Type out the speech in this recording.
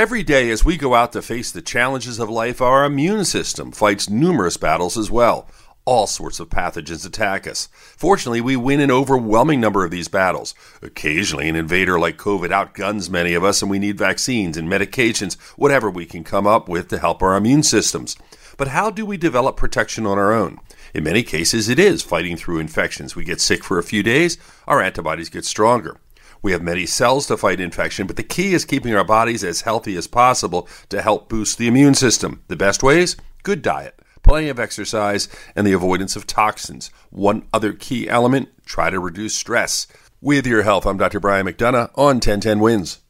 Every day, as we go out to face the challenges of life, our immune system fights numerous battles as well. All sorts of pathogens attack us. Fortunately, we win an overwhelming number of these battles. Occasionally, an invader like COVID outguns many of us, and we need vaccines and medications, whatever we can come up with to help our immune systems. But how do we develop protection on our own? In many cases, it is fighting through infections. We get sick for a few days, our antibodies get stronger. We have many cells to fight infection, but the key is keeping our bodies as healthy as possible to help boost the immune system. The best ways? Good diet, plenty of exercise, and the avoidance of toxins. One other key element try to reduce stress. With your health, I'm Dr. Brian McDonough on 1010 Wins.